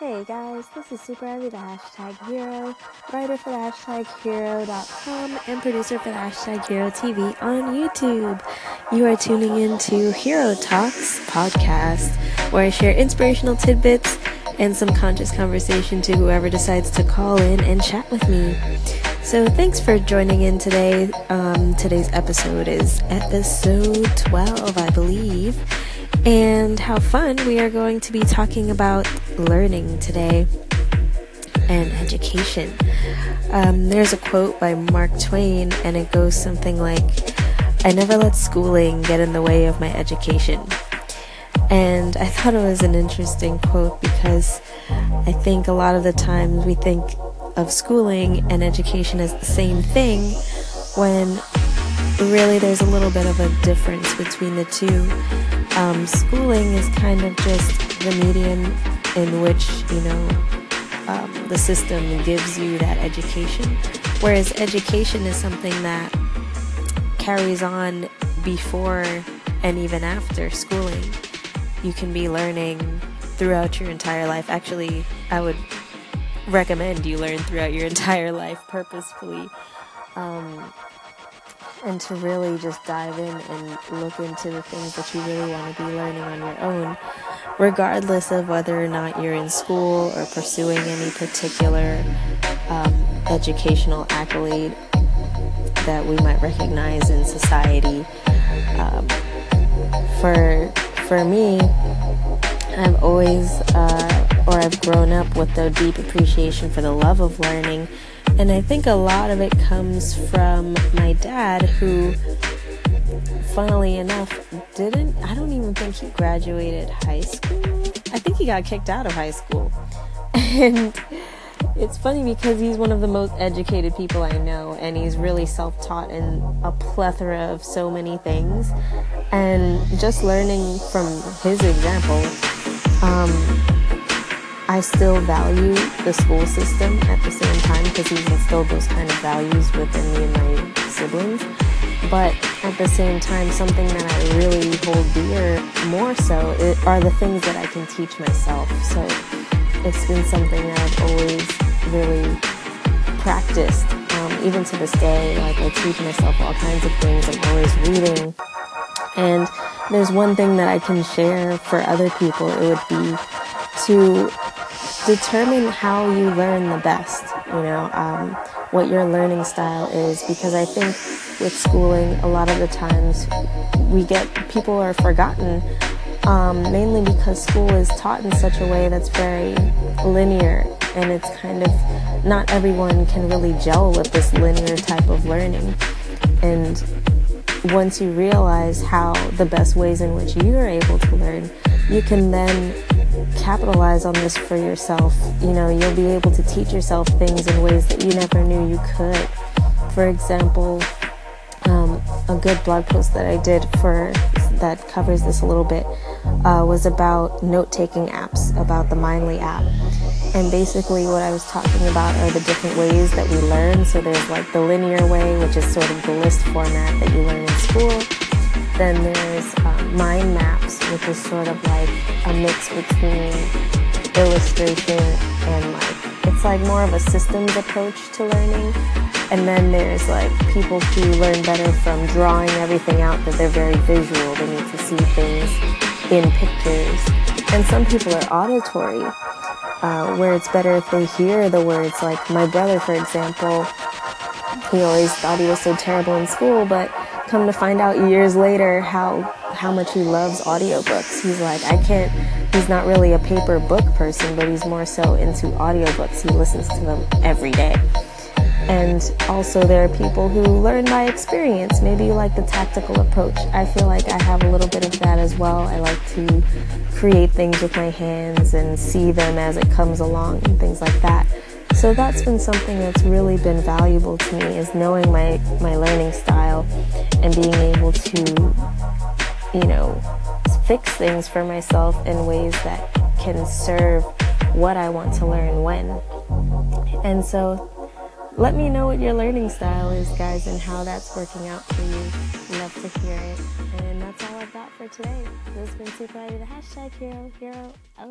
Hey guys, this is Super Ivy, the hashtag hero, writer for the hashtag hero.com, and producer for the hashtag hero TV on YouTube. You are tuning in to Hero Talks podcast, where I share inspirational tidbits and some conscious conversation to whoever decides to call in and chat with me. So, thanks for joining in today. Um, today's episode is episode 12, I believe and how fun we are going to be talking about learning today and education. Um, there's a quote by Mark Twain, and it goes something like, I never let schooling get in the way of my education. And I thought it was an interesting quote because I think a lot of the times we think of schooling and education as the same thing when really there's a little bit of a difference between the two. Um, schooling is kind of just the medium in which, you know, um, the system gives you that education, whereas education is something that carries on before and even after schooling. You can be learning throughout your entire life. Actually, I would recommend you learn throughout your entire life purposefully. Um, and to really just dive in and look into the things that you really want to be learning on your own, regardless of whether or not you're in school or pursuing any particular um, educational accolade that we might recognize in society. Um, for for me, I've always uh, or I've grown up with a deep appreciation for the love of learning and I think a lot of it comes from dad, who, funnily enough, didn't, I don't even think he graduated high school. I think he got kicked out of high school. And it's funny because he's one of the most educated people I know, and he's really self taught in a plethora of so many things. And just learning from his example, um, I still value the school system at the same time because he's instilled those kind of values within me and my siblings. But at the same time, something that I really hold dear more so are the things that I can teach myself. So it's been something that I've always really practiced. Um, even to this day, like I teach myself all kinds of things. I'm always reading. And there's one thing that I can share for other people. It would be to determine how you learn the best, you know, um, what your learning style is, because I think with schooling, a lot of the times we get people are forgotten, um, mainly because school is taught in such a way that's very linear, and it's kind of not everyone can really gel with this linear type of learning. And once you realize how the best ways in which you're able to learn, you can then capitalize on this for yourself. You know, you'll be able to teach yourself things in ways that you never knew you could. For example, um, a good blog post that I did for that covers this a little bit uh, was about note taking apps, about the Mindly app. And basically, what I was talking about are the different ways that we learn. So, there's like the linear way, which is sort of the list format that you learn in school then there's um, mind maps, which is sort of like a mix between illustration and like it's like more of a systems approach to learning. And then there's like people who learn better from drawing everything out that they're very visual. They need to see things in pictures. And some people are auditory, uh, where it's better if they hear the words. Like my brother, for example, he always thought he was so terrible in school, but come to find out years later how how much he loves audiobooks. He's like, I can't he's not really a paper book person, but he's more so into audiobooks. He listens to them every day. And also there are people who learn by experience. Maybe like the tactical approach. I feel like I have a little bit of that as well. I like to create things with my hands and see them as it comes along and things like that. So that's been something that's really been valuable to me is knowing my, my learning style and being able to, you know, fix things for myself in ways that can serve what I want to learn when. And so let me know what your learning style is, guys, and how that's working out for you. Love to hear it. And that's all I've got for today. This has been Super Ivy, the hashtag hero, hero out.